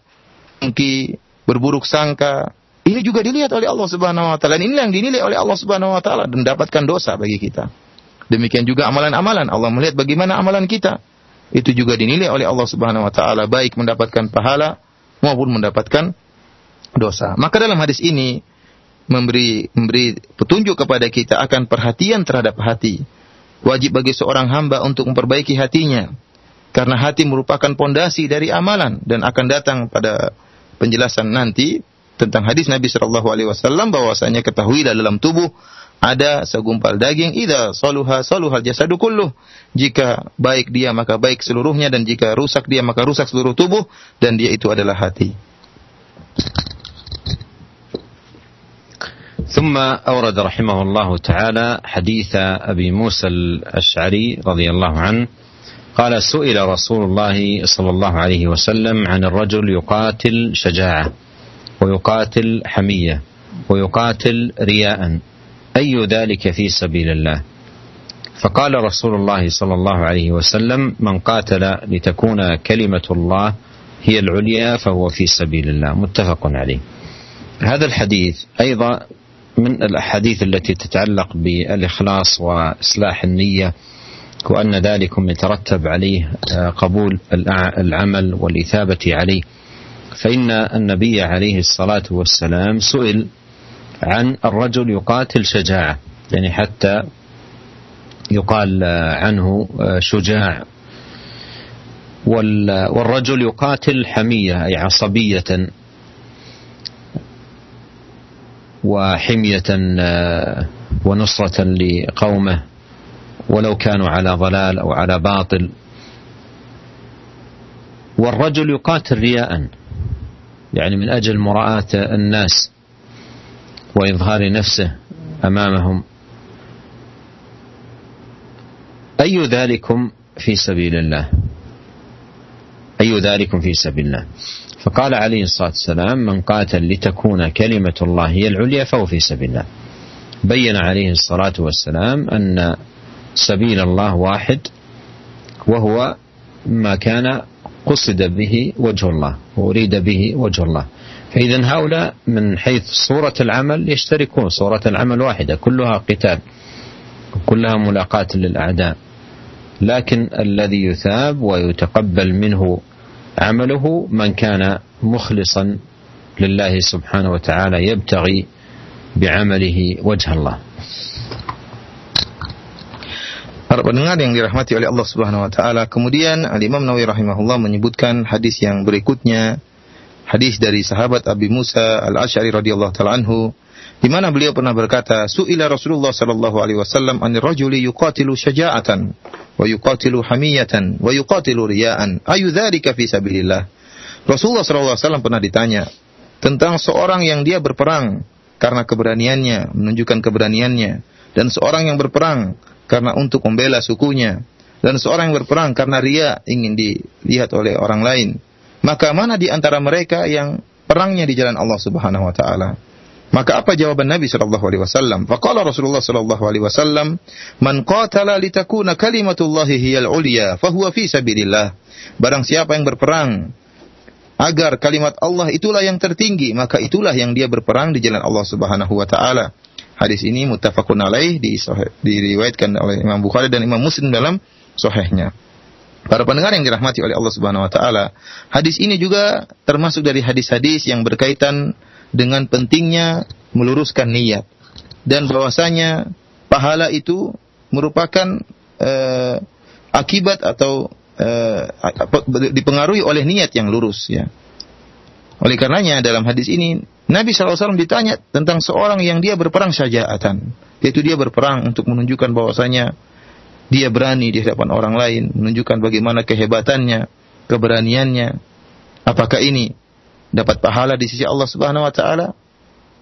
dengki, berburuk sangka, ini juga dilihat oleh Allah Subhanahu wa taala. Ini yang dinilai oleh Allah Subhanahu wa taala dan mendapatkan dosa bagi kita. Demikian juga amalan-amalan. Allah melihat bagaimana amalan kita. Itu juga dinilai oleh Allah Subhanahu wa taala baik mendapatkan pahala maupun mendapatkan dosa. Maka dalam hadis ini memberi memberi petunjuk kepada kita akan perhatian terhadap hati. Wajib bagi seorang hamba untuk memperbaiki hatinya. Karena hati merupakan pondasi dari amalan dan akan datang pada penjelasan nanti tentang hadis Nabi Shallallahu Alaihi Wasallam bahwasanya ketahuilah dalam tubuh ada segumpal daging ida saluha saluhal jasadu kulluh jika baik dia maka baik seluruhnya dan jika rusak dia maka rusak seluruh tubuh dan dia itu adalah hati ثم أورد رحمه الله تعالى حديث أبي موسى الأشعري رضي الله عنه قال سئل رسول الله صلى الله عليه وسلم عن الرجل يقاتل شجاعة ويقاتل حمية ويقاتل رياء أي ذلك في سبيل الله. فقال رسول الله صلى الله عليه وسلم من قاتل لتكون كلمة الله هي العليا فهو في سبيل الله. متفق عليه. هذا الحديث أيضا من الأحاديث التي تتعلق بالإخلاص وإصلاح النية وأن ذلكم يترتب عليه قبول العمل والإثابة عليه. فإن النبي عليه الصلاة والسلام سئل عن الرجل يقاتل شجاعة يعني حتى يقال عنه شجاع. والرجل يقاتل حمية أي عصبية وحمية ونصرة لقومه ولو كانوا على ضلال أو على باطل. والرجل يقاتل رياء يعني من أجل مراءة الناس. وإظهار نفسه أمامهم. أي ذلكم في سبيل الله؟ أي ذلكم في سبيل الله؟ فقال عليه الصلاة والسلام من قاتل لتكون كلمة الله هي العليا فهو في سبيل الله. بين عليه الصلاة والسلام أن سبيل الله واحد وهو ما كان قصد به وجه الله وأريد به وجه الله. فإذا هؤلاء من حيث صورة العمل يشتركون صورة العمل واحدة كلها قتال كلها ملاقاة للأعداء. لكن الذي يثاب ويتقبل منه عمله من كان مخلصا لله سبحانه وتعالى يبتغي بعمله وجه الله. Para pendengar yang dirahmati oleh Allah Subhanahu wa taala, kemudian Al Imam Nawawi rahimahullah menyebutkan hadis yang berikutnya, hadis dari sahabat Abi Musa Al-Asy'ari radhiyallahu taala anhu, di mana beliau pernah berkata, "Su'ila Rasulullah sallallahu alaihi wasallam an rajuli yuqatilu syaja'atan wa yuqatilu hamiyatan wa yuqatilu riya'an, ayu dzalika fi sabilillah?" Rasulullah sallallahu alaihi wasallam pernah ditanya tentang seorang yang dia berperang karena keberaniannya, menunjukkan keberaniannya, dan seorang yang berperang karena untuk membela sukunya dan seorang yang berperang karena ria ingin dilihat oleh orang lain maka mana di antara mereka yang perangnya di jalan Allah Subhanahu wa taala? Maka apa jawaban Nabi sallallahu alaihi wasallam? Faqala Rasulullah sallallahu alaihi wasallam man qatala litakuna kalimatullahi hiyal ulya fahuwa fi sabilillah. Barang siapa yang berperang agar kalimat Allah itulah yang tertinggi maka itulah yang dia berperang di jalan Allah Subhanahu wa taala. Hadis ini muttafaqun alaih di diriwayatkan oleh Imam Bukhari dan Imam Muslim dalam sahihnya. Para pendengar yang dirahmati oleh Allah Subhanahu wa taala, hadis ini juga termasuk dari hadis-hadis yang berkaitan dengan pentingnya meluruskan niat dan bahwasanya pahala itu merupakan uh, akibat atau uh, dipengaruhi oleh niat yang lurus ya. Oleh karenanya dalam hadis ini Nabi SAW ditanya tentang seorang yang dia berperang syaja'atan. Yaitu dia berperang untuk menunjukkan bahwasanya dia berani di hadapan orang lain, menunjukkan bagaimana kehebatannya, keberaniannya. Apakah ini dapat pahala di sisi Allah Subhanahu wa taala?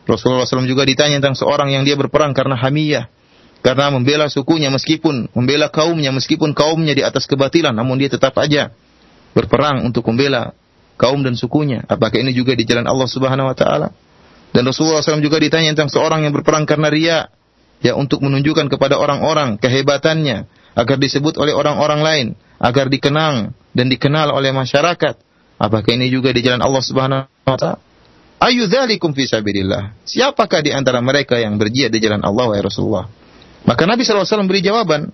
Rasulullah SAW juga ditanya tentang seorang yang dia berperang karena hamiyah, karena membela sukunya meskipun membela kaumnya meskipun kaumnya di atas kebatilan, namun dia tetap aja berperang untuk membela kaum dan sukunya. Apakah ini juga di jalan Allah Subhanahu wa taala? Dan Rasulullah SAW juga ditanya tentang seorang yang berperang karena ria, ya untuk menunjukkan kepada orang-orang kehebatannya agar disebut oleh orang-orang lain, agar dikenang dan dikenal oleh masyarakat. Apakah ini juga di jalan Allah Subhanahu wa taala? Ayu dzalikum fi sabilillah. Siapakah di antara mereka yang berjihad di jalan Allah wahai Rasulullah? Maka Nabi SAW beri jawaban,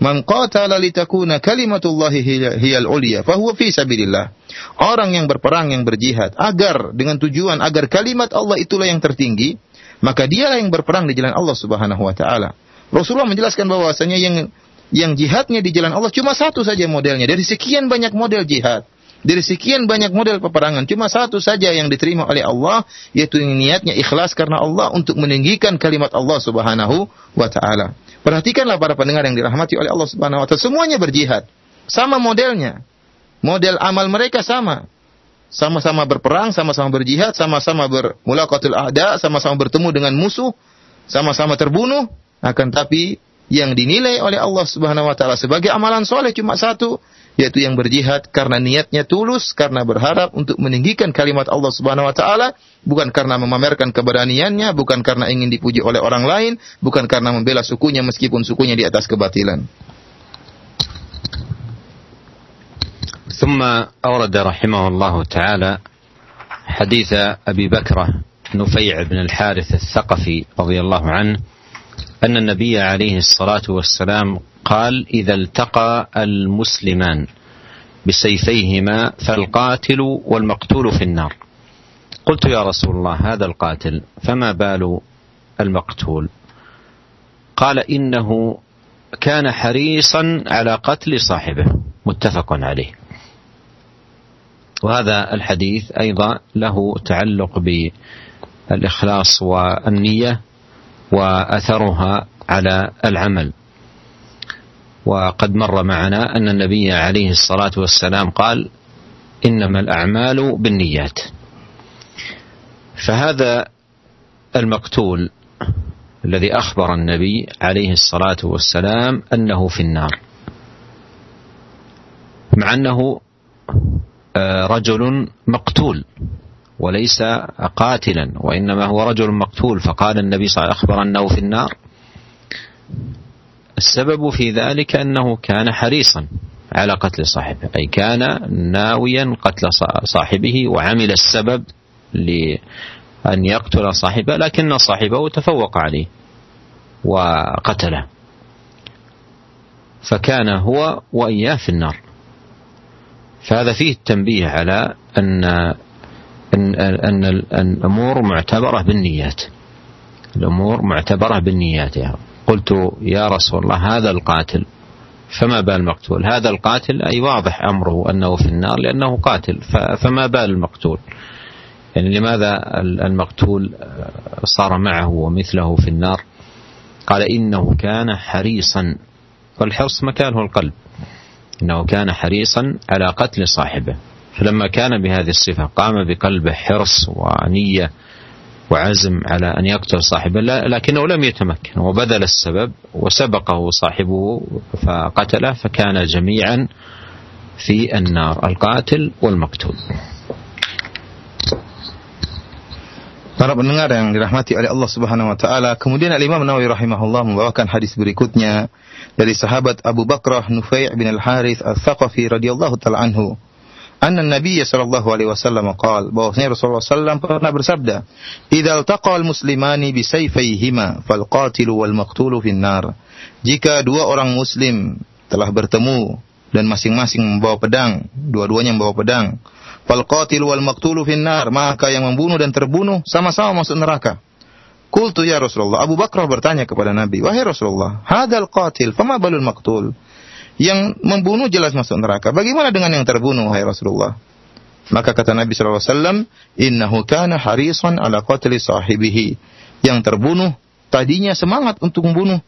Man qatala litakuna kalimatullahi hiyal ulya fahuwa fi sabilillah. Orang yang berperang yang berjihad agar dengan tujuan agar kalimat Allah itulah yang tertinggi, maka dialah yang berperang di jalan Allah Subhanahu wa taala. Rasulullah menjelaskan bahwasanya yang yang jihadnya di jalan Allah cuma satu saja modelnya dari sekian banyak model jihad. Dari sekian banyak model peperangan, cuma satu saja yang diterima oleh Allah, yaitu niatnya ikhlas karena Allah untuk meninggikan kalimat Allah Subhanahu wa taala. Perhatikanlah para pendengar yang dirahmati oleh Allah Subhanahu wa taala, semuanya berjihad. Sama modelnya. Model amal mereka sama. Sama-sama berperang, sama-sama berjihad, sama-sama bermulaqatul a'da, sama-sama bertemu dengan musuh, sama-sama terbunuh, akan tapi yang dinilai oleh Allah Subhanahu wa taala sebagai amalan soleh cuma satu, yaitu yang berjihad karena niatnya tulus, karena berharap untuk meninggikan kalimat Allah Subhanahu wa taala, bukan karena memamerkan keberaniannya, bukan karena ingin dipuji oleh orang lain, bukan karena membela sukunya meskipun sukunya di atas kebatilan. ثم أورد رحمه الله تعالى حديث أبي بكرة نفيع بن الحارث الثقفي رضي الله عنه أن النبي عليه الصلاة والسلام قال إذا التقى المسلمان بسيفيهما فالقاتل والمقتول في النار. قلت يا رسول الله هذا القاتل فما بال المقتول؟ قال إنه كان حريصا على قتل صاحبه. متفق عليه. وهذا الحديث أيضا له تعلق بالإخلاص والنية وأثرها على العمل. وقد مر معنا أن النبي عليه الصلاة والسلام قال إنما الأعمال بالنيات. فهذا المقتول الذي أخبر النبي عليه الصلاة والسلام أنه في النار مع أنه رجل مقتول وليس قاتلا وإنما هو رجل مقتول. فقال النبي صلى الله عليه وسلم أخبر أنه في النار. السبب في ذلك أنه كان حريصا على قتل صاحبه أي كان ناويا قتل صاحبه وعمل السبب لأن يقتل صاحبه لكن صاحبه تفوق عليه وقتله. فكان هو وإياه في النار. فهذا فيه التنبيه على أن أن أن الأمور معتبرة بالنيات. الأمور معتبرة بالنيات. يا قلت يا رسول الله هذا القاتل فما بال المقتول هذا القاتل أي واضح أمره أنه في النار لأنه قاتل فما بال المقتول؟ يعني لماذا المقتول صار معه ومثله في النار؟ قال إنه كان حريصا والحرص مكانه القلب. إنه كان حريصا على قتل صاحبه. فلما كان بهذه الصفة قام بقلبه حرص ونية وعزم على أن يقتل صاحبه لكنه لم يتمكن وبذل السبب وسبقه صاحبه فقتله فكان جميعا في النار القاتل والمقتول. Para pendengar yang dirahmati oleh Allah Subhanahu wa taala, kemudian Al-Imam Nawawi rahimahullah membawakan hadis berikutnya dari sahabat Abu Bakrah Nufai' bin Al-Harith Al-Thaqafi radhiyallahu taala anhu. Anna Nabi sallallahu alaihi wasallam qaal bahwasanya Rasulullah sallam pernah bersabda, "Idza taqal muslimani bi sayfayhima fal qatilu wal maqtulu fin nar." Jika dua orang muslim telah bertemu dan masing-masing membawa pedang, dua-duanya membawa pedang, fal qatilu wal maqtulu fin nar, maka yang membunuh dan terbunuh sama-sama masuk neraka. Qultu ya Rasulullah, Abu Bakar bertanya kepada Nabi, "Wahai Rasulullah, hadal qatil, fama balul maqtul?" Yang membunuh jelas masuk neraka. Bagaimana dengan yang terbunuh, wahai Rasulullah? Maka kata Nabi sallallahu alaihi wasallam, "Innahu kana harisan ala qatli sahibihi." Yang terbunuh tadinya semangat untuk membunuh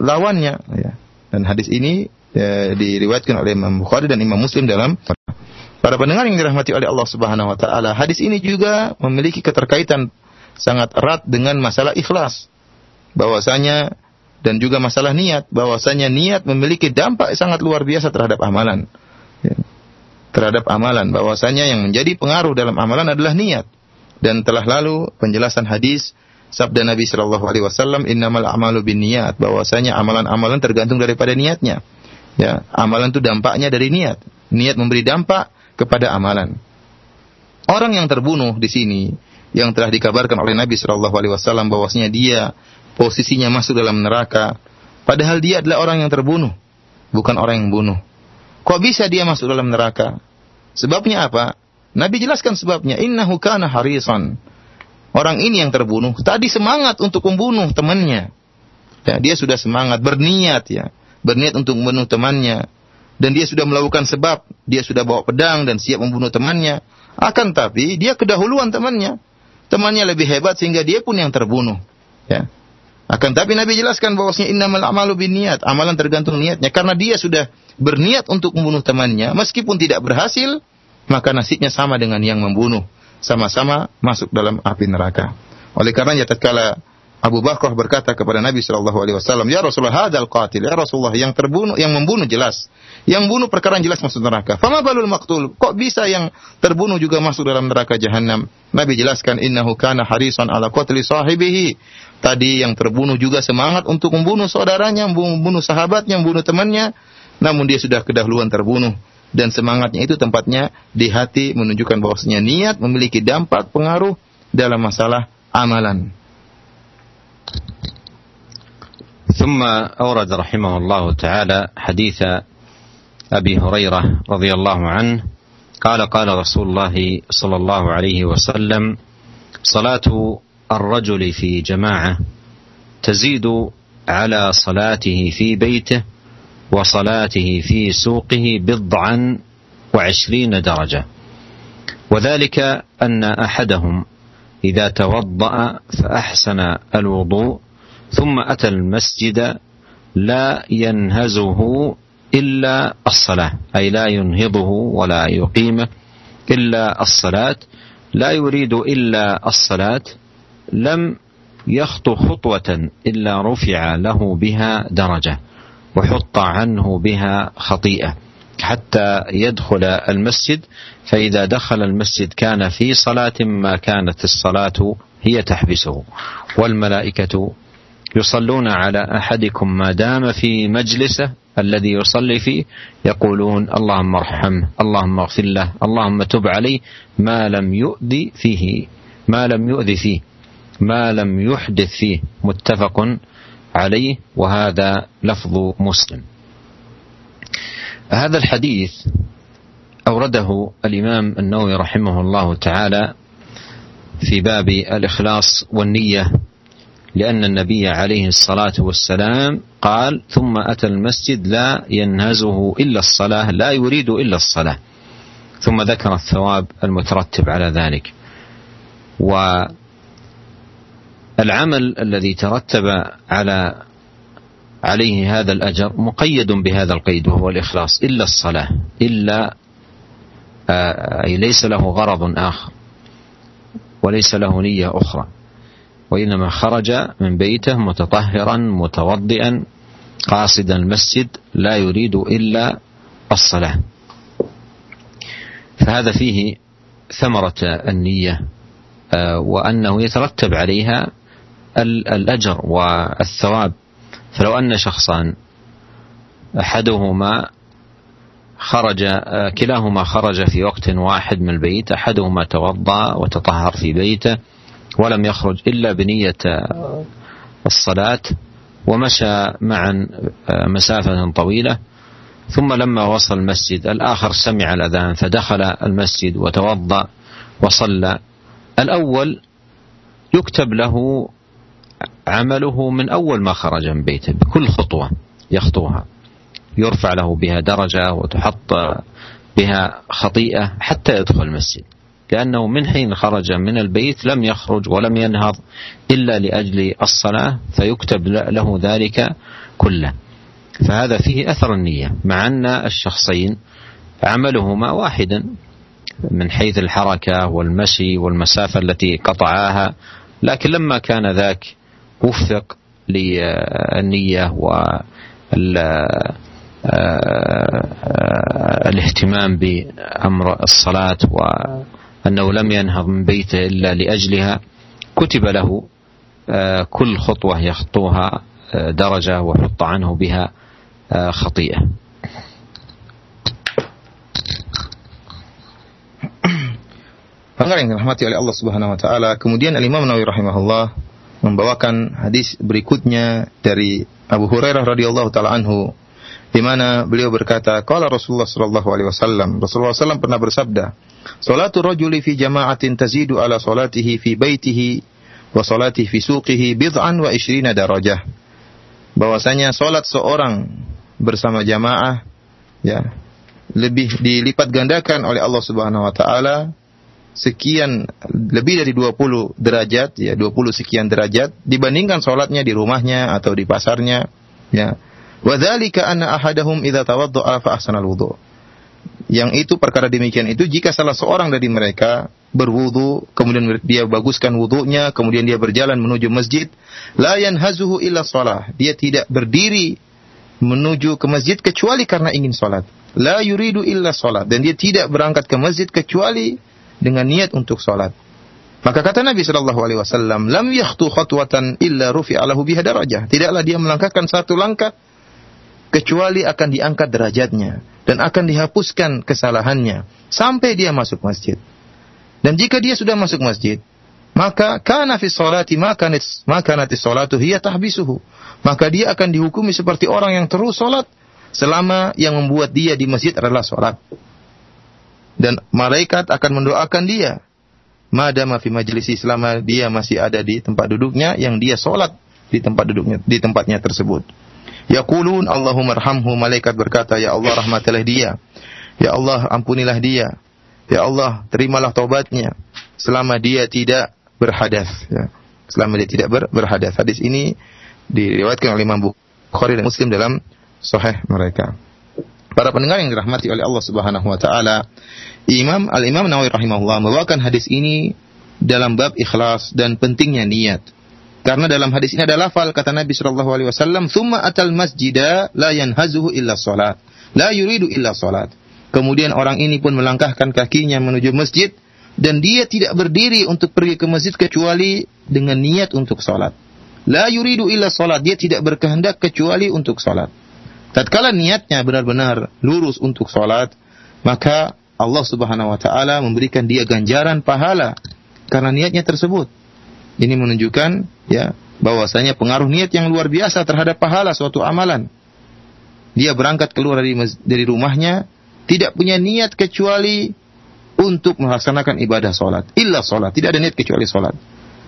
lawannya, ya. Dan hadis ini ya, diriwayatkan oleh Imam Bukhari dan Imam Muslim dalam Para pendengar yang dirahmati oleh Allah Subhanahu wa taala, hadis ini juga memiliki keterkaitan sangat erat dengan masalah ikhlas. Bahwasanya dan juga masalah niat. Bahwasanya niat memiliki dampak sangat luar biasa terhadap amalan. Ya. terhadap amalan. Bahwasanya yang menjadi pengaruh dalam amalan adalah niat. Dan telah lalu penjelasan hadis sabda Nabi Shallallahu Alaihi Wasallam innamal amalu bin niat bahwasanya amalan-amalan tergantung daripada niatnya. Ya amalan itu dampaknya dari niat. Niat memberi dampak kepada amalan orang yang terbunuh di sini yang telah dikabarkan oleh Nabi Shallallahu Alaihi Wasallam bahwasanya dia posisinya masuk dalam neraka. Padahal dia adalah orang yang terbunuh, bukan orang yang bunuh. Kok bisa dia masuk dalam neraka? Sebabnya apa? Nabi jelaskan sebabnya. Innahu kana harisan. Orang ini yang terbunuh tadi semangat untuk membunuh temannya. Ya, dia sudah semangat, berniat ya, berniat untuk membunuh temannya. Dan dia sudah melakukan sebab, dia sudah bawa pedang dan siap membunuh temannya. Akan tapi dia kedahuluan temannya. Temannya lebih hebat sehingga dia pun yang terbunuh. Ya. Akan tapi Nabi jelaskan bahwasanya innamal a'malu niat, amalan tergantung niatnya karena dia sudah berniat untuk membunuh temannya meskipun tidak berhasil, maka nasibnya sama dengan yang membunuh, sama-sama masuk dalam api neraka. Oleh karenanya tatkala Abu Bakar berkata kepada Nabi Shallallahu Alaihi Wasallam, Ya Rasulullah, hadal qatil, ya Rasulullah, yang terbunuh, yang membunuh jelas, yang bunuh perkara jelas masuk neraka. Fama balul maktul, kok bisa yang terbunuh juga masuk dalam neraka jahanam? Nabi jelaskan, innahu kana harisan ala qatli sahibihi. Tadi yang terbunuh juga semangat untuk membunuh saudaranya, membunuh sahabatnya, membunuh temannya, namun dia sudah kedahuluan terbunuh dan semangatnya itu tempatnya di hati menunjukkan bahwasanya niat memiliki dampak pengaruh dalam masalah amalan. ثم أورد رحمه الله تعالى حديث أبي هريرة رضي الله عنه قال قال رسول الله صلى الله عليه وسلم صلاة الرجل في جماعة تزيد على صلاته في بيته وصلاته في سوقه بضعا وعشرين درجة. وذلك أن أحدهم إذا توضأ فأحسن الوضوء ثم أتى المسجد لا ينهزه إلا الصلاة أي لا ينهضه ولا يقيمه إلا الصلاة. لا يريد إلا الصلاة لم يخطو خطوة إلا رفع له بها درجة وحط عنه بها خطيئة حتى يدخل المسجد. فإذا دخل المسجد كان في صلاة ما كانت الصلاة هي تحبسه. والملائكة يصلون على أحدكم ما دام في مجلسه الذي يصلي فيه يقولون اللهم ارحمه اللهم اغفر له اللهم تب عليه. ما لم يؤذي فيه ما لم يؤذي فيه ما لم يحدث فيه. متفق عليه وهذا لفظ مسلم. هذا الحديث أورده الإمام النووي رحمه الله تعالى في باب الإخلاص والنية. لأن النبي عليه الصلاة والسلام قال ثم أتى المسجد لا ينهزه إلا الصلاة لا يريد إلا الصلاة. ثم ذكر الثواب المترتب على ذلك. والعمل الذي ترتب على عليه هذا الأجر مقيد بهذا القيد وهو الإخلاص إلا الصلاة إلا آه، أي ليس له غرض آخر وليس له نية أخرى. وإنما خرج من بيته متطهرا متوضئا قاصدا المسجد لا يريد إلا الصلاة. فهذا فيه ثمرة النية آه، وأنه يترتب عليها الأجر والثواب. فلو أن شخصان أحدهما خرج آه، كلاهما خرج في وقت واحد من البيت أحدهما توضأ وتطهر في بيته ولم يخرج إلا بنية الصلاة ومشى معا آه، مسافة طويلة. ثم لما وصل المسجد الآخر سمع الأذان فدخل المسجد وتوضأ وصلى. الأول يكتب له عمله من أول ما خرج من بيته بكل خطوة يخطوها. يرفع له بها درجة وتحط بها خطيئة حتى يدخل المسجد. لأنه من حين خرج من البيت لم يخرج ولم ينهض إلا لأجل الصلاة فيكتب له ذلك كله. فهذا فيه أثر النية مع أن الشخصين عملهما واحدا من حيث الحركة والمشي والمسافة التي قطعاها لكن لما كان ذاك وفق للنية والاهتمام بأمر الصلاة وأنه لم ينهض من بيته إلا لأجلها كتب له كل خطوة يخطوها درجة وحط عنه بها خطيئة Pendengar yang dirahmati oleh Allah Subhanahu wa taala, kemudian Al-Imam Nawawi rahimahullah membawakan hadis berikutnya dari Abu Hurairah radhiyallahu taala anhu di mana beliau berkata, "Qala Rasulullah sallallahu alaihi wasallam, Rasulullah SAW pernah bersabda, "Salatu rajuli fi jama'atin tazidu ala salatihi fi baitihi wa salatihi fi suqihi bid'an wa ishrina darajah." Bahwasanya salat seorang bersama jamaah ya lebih dilipat gandakan oleh Allah Subhanahu wa taala sekian lebih dari 20 derajat ya 20 sekian derajat dibandingkan sholatnya di rumahnya atau di pasarnya ya wadzalika anna ahadahum idza tawaddaa fa wudu yang itu perkara demikian itu jika salah seorang dari mereka berwudu kemudian dia baguskan wudunya kemudian dia berjalan menuju masjid la yanhazuhu illa shalah dia tidak berdiri menuju ke masjid kecuali karena ingin salat la yuridu illa salat dan dia tidak berangkat ke masjid kecuali dengan niat untuk sholat. Maka kata Nabi Shallallahu Alaihi Wasallam, lam yakhtu khatwatan illa rufi alahu biha darajah. Tidaklah dia melangkahkan satu langkah kecuali akan diangkat derajatnya dan akan dihapuskan kesalahannya sampai dia masuk masjid. Dan jika dia sudah masuk masjid, maka kana fi sholati maka nanti sholatu hiya tahbisuhu. Maka dia akan dihukumi seperti orang yang terus sholat selama yang membuat dia di masjid adalah sholat dan malaikat akan mendoakan dia madama fi majlisi selama dia masih ada di tempat duduknya yang dia sholat di tempat duduknya di tempatnya tersebut. Yaqulun Allahumma arhamhu malaikat berkata ya Allah rahmatilah dia. Ya Allah, ampunilah dia. Ya Allah, terimalah taubatnya selama dia tidak berhadas ya. Selama dia tidak ber, berhadas. Hadis ini diriwayatkan oleh Imam Bukhari dan Muslim dalam sahih mereka. Para pendengar yang dirahmati oleh Allah Subhanahu wa taala, Imam Al-Imam Nawawi rahimahullah membawakan hadis ini dalam bab ikhlas dan pentingnya niat. Karena dalam hadis ini ada lafal kata Nabi sallallahu alaihi wasallam, "Tsumma atal masjida la yanhazuhu illa salat." La yuridu illa salat. Kemudian orang ini pun melangkahkan kakinya menuju masjid dan dia tidak berdiri untuk pergi ke masjid kecuali dengan niat untuk salat. La yuridu illa salat, dia tidak berkehendak kecuali untuk salat. Tatkala niatnya benar-benar lurus untuk salat, maka Allah Subhanahu wa taala memberikan dia ganjaran pahala karena niatnya tersebut. Ini menunjukkan ya bahwasanya pengaruh niat yang luar biasa terhadap pahala suatu amalan. Dia berangkat keluar dari dari rumahnya tidak punya niat kecuali untuk melaksanakan ibadah solat. Illa solat. Tidak ada niat kecuali solat.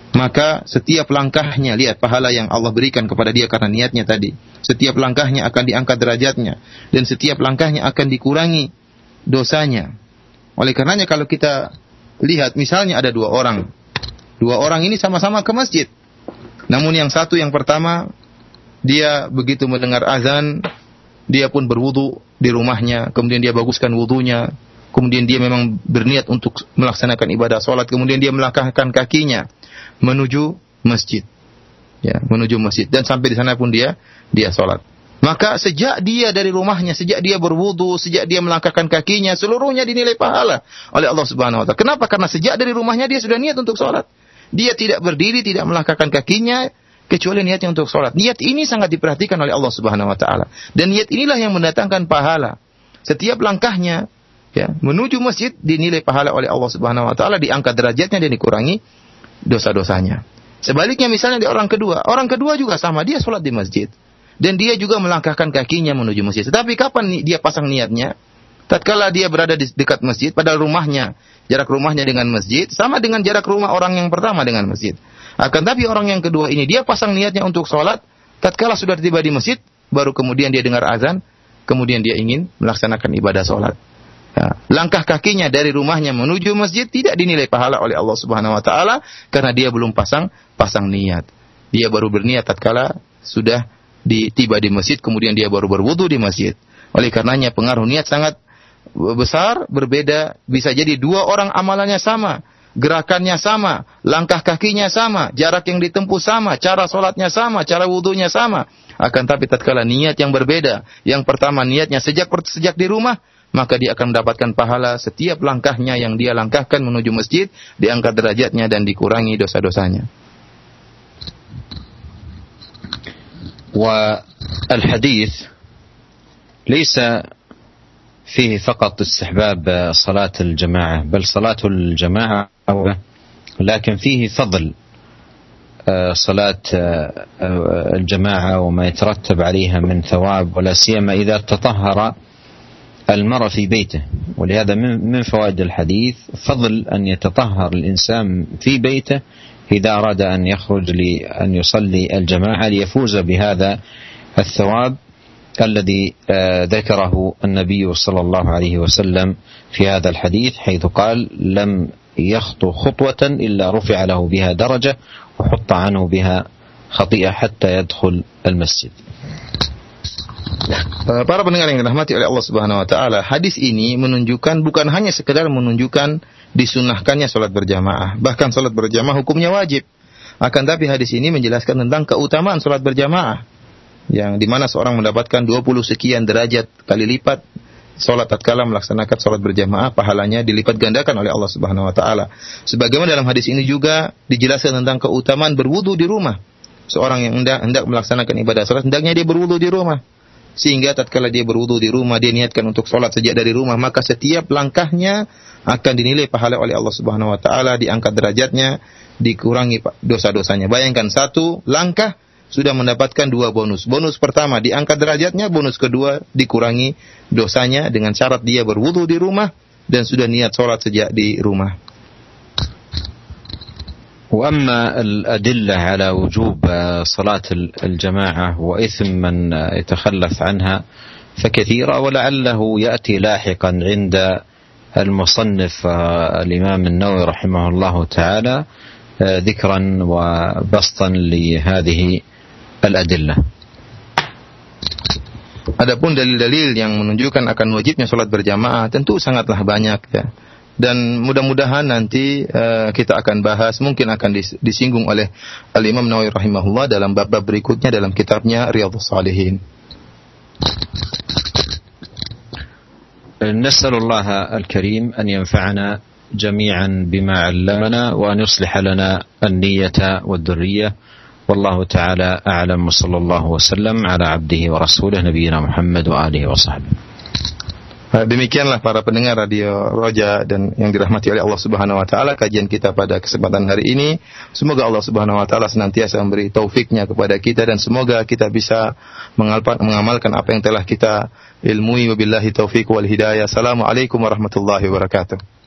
Maka setiap langkahnya, lihat pahala yang Allah berikan kepada dia karena niatnya tadi. Setiap langkahnya akan diangkat derajatnya. Dan setiap langkahnya akan dikurangi dosanya. Oleh karenanya kalau kita lihat misalnya ada dua orang. Dua orang ini sama-sama ke masjid. Namun yang satu yang pertama dia begitu mendengar azan dia pun berwudu di rumahnya, kemudian dia baguskan wudunya, kemudian dia memang berniat untuk melaksanakan ibadah sholat, kemudian dia melangkahkan kakinya menuju masjid, ya, menuju masjid dan sampai di sana pun dia dia sholat. Maka sejak dia dari rumahnya, sejak dia berwudu, sejak dia melangkahkan kakinya, seluruhnya dinilai pahala oleh Allah Subhanahu wa taala. Kenapa? Karena sejak dari rumahnya dia sudah niat untuk sholat. Dia tidak berdiri, tidak melangkahkan kakinya, kecuali niatnya untuk sholat. Niat ini sangat diperhatikan oleh Allah Subhanahu Wa Taala. Dan niat inilah yang mendatangkan pahala. Setiap langkahnya ya menuju masjid dinilai pahala oleh Allah Subhanahu Wa Taala, diangkat derajatnya dan dikurangi dosa-dosanya. Sebaliknya misalnya di orang kedua, orang kedua juga sama, dia sholat di masjid dan dia juga melangkahkan kakinya menuju masjid. Tetapi kapan dia pasang niatnya? Tatkala dia berada di dekat masjid, padahal rumahnya, jarak rumahnya dengan masjid sama dengan jarak rumah orang yang pertama dengan masjid. Akan tapi orang yang kedua ini dia pasang niatnya untuk sholat, tatkala sudah tiba di masjid, baru kemudian dia dengar azan, kemudian dia ingin melaksanakan ibadah sholat. Ya. Langkah kakinya dari rumahnya menuju masjid tidak dinilai pahala oleh Allah Subhanahu Wa Taala karena dia belum pasang pasang niat. Dia baru berniat tatkala sudah di, tiba di masjid, kemudian dia baru berwudu di masjid. Oleh karenanya pengaruh niat sangat besar, berbeda. Bisa jadi dua orang amalannya sama, gerakannya sama, langkah kakinya sama, jarak yang ditempuh sama, cara sholatnya sama, cara wudhunya sama. Akan tapi tatkala niat yang berbeda, yang pertama niatnya sejak sejak di rumah, maka dia akan mendapatkan pahala setiap langkahnya yang dia langkahkan menuju masjid, diangkat derajatnya dan dikurangi dosa-dosanya. والحديث ليس فيه فقط استحباب صلاة الجماعة بل صلاة الجماعة لكن فيه فضل آه، صلاة آه، الجماعة وما يترتب عليها من ثواب ولا سيما إذا تطهر المرء في بيته. ولهذا من فوائد الحديث فضل أن يتطهر الإنسان في بيته إذا أراد أن يخرج لأن يصلي الجماعة ليفوز بهذا الثواب. الذي ذكره النبي صلى الله عليه وسلم في هذا الحديث حيث قال لم يخطو خطوة إلا رفع له بها درجة وحط عنه بها خطيئة حتى يدخل المسجد Para pendengar yang dirahmati oleh Allah Subhanahu wa taala, hadis ini menunjukkan bukan hanya sekedar menunjukkan disunahkannya sholat berjamaah, bahkan sholat berjamaah hukumnya wajib. Akan tapi hadis ini menjelaskan tentang keutamaan sholat berjamaah yang di mana seorang mendapatkan 20 sekian derajat kali lipat sholat tatkala melaksanakan sholat berjamaah pahalanya dilipat gandakan oleh Allah Subhanahu wa taala. Sebagaimana dalam hadis ini juga dijelaskan tentang keutamaan berwudu di rumah. Seorang yang hendak hendak melaksanakan ibadah sholat hendaknya dia berwudu di rumah. Sehingga tatkala dia berwudu di rumah dia niatkan untuk sholat sejak dari rumah maka setiap langkahnya akan dinilai pahala oleh Allah Subhanahu wa taala, diangkat derajatnya, dikurangi dosa-dosanya. Bayangkan satu langkah sudah mendapatkan dua bonus. Bonus pertama diangkat derajatnya, bonus kedua dikurangi dosanya dengan syarat dia berwudu di rumah dan sudah niat sholat sejak di rumah. واما الادله على وجوب صلاه الجماعه واثم من يتخلف عنها فكثيرة ولعله يأتي لاحقا عند المصنف الإمام النووي رحمه الله تعالى ذكرا وبسطا لهذه الأدلة Adapun dalil-dalil yang menunjukkan akan wajibnya sholat berjamaah tentu sangatlah banyak ya. Dan mudah-mudahan nanti uh, kita akan bahas, mungkin akan disinggung oleh Al Imam Nawawi rahimahullah dalam bab-bab berikutnya dalam kitabnya Riyadhus Shalihin. نسأل الله الكريم أن ينفعنا جميعا بما علمنا وأن يصلح لنا النية والذرية والله تعالى أعلم وصلى الله وسلم على عبده ورسوله نبينا محمد وآله وصحبه Demikianlah para pendengar radio Roja dan yang dirahmati oleh Allah Subhanahu wa taala kajian kita pada kesempatan hari ini. Semoga Allah Subhanahu wa taala senantiasa memberi taufiknya kepada kita dan semoga kita bisa mengamalkan apa yang telah kita ilmui wabillahi taufik wal hidayah. Assalamualaikum warahmatullahi wabarakatuh.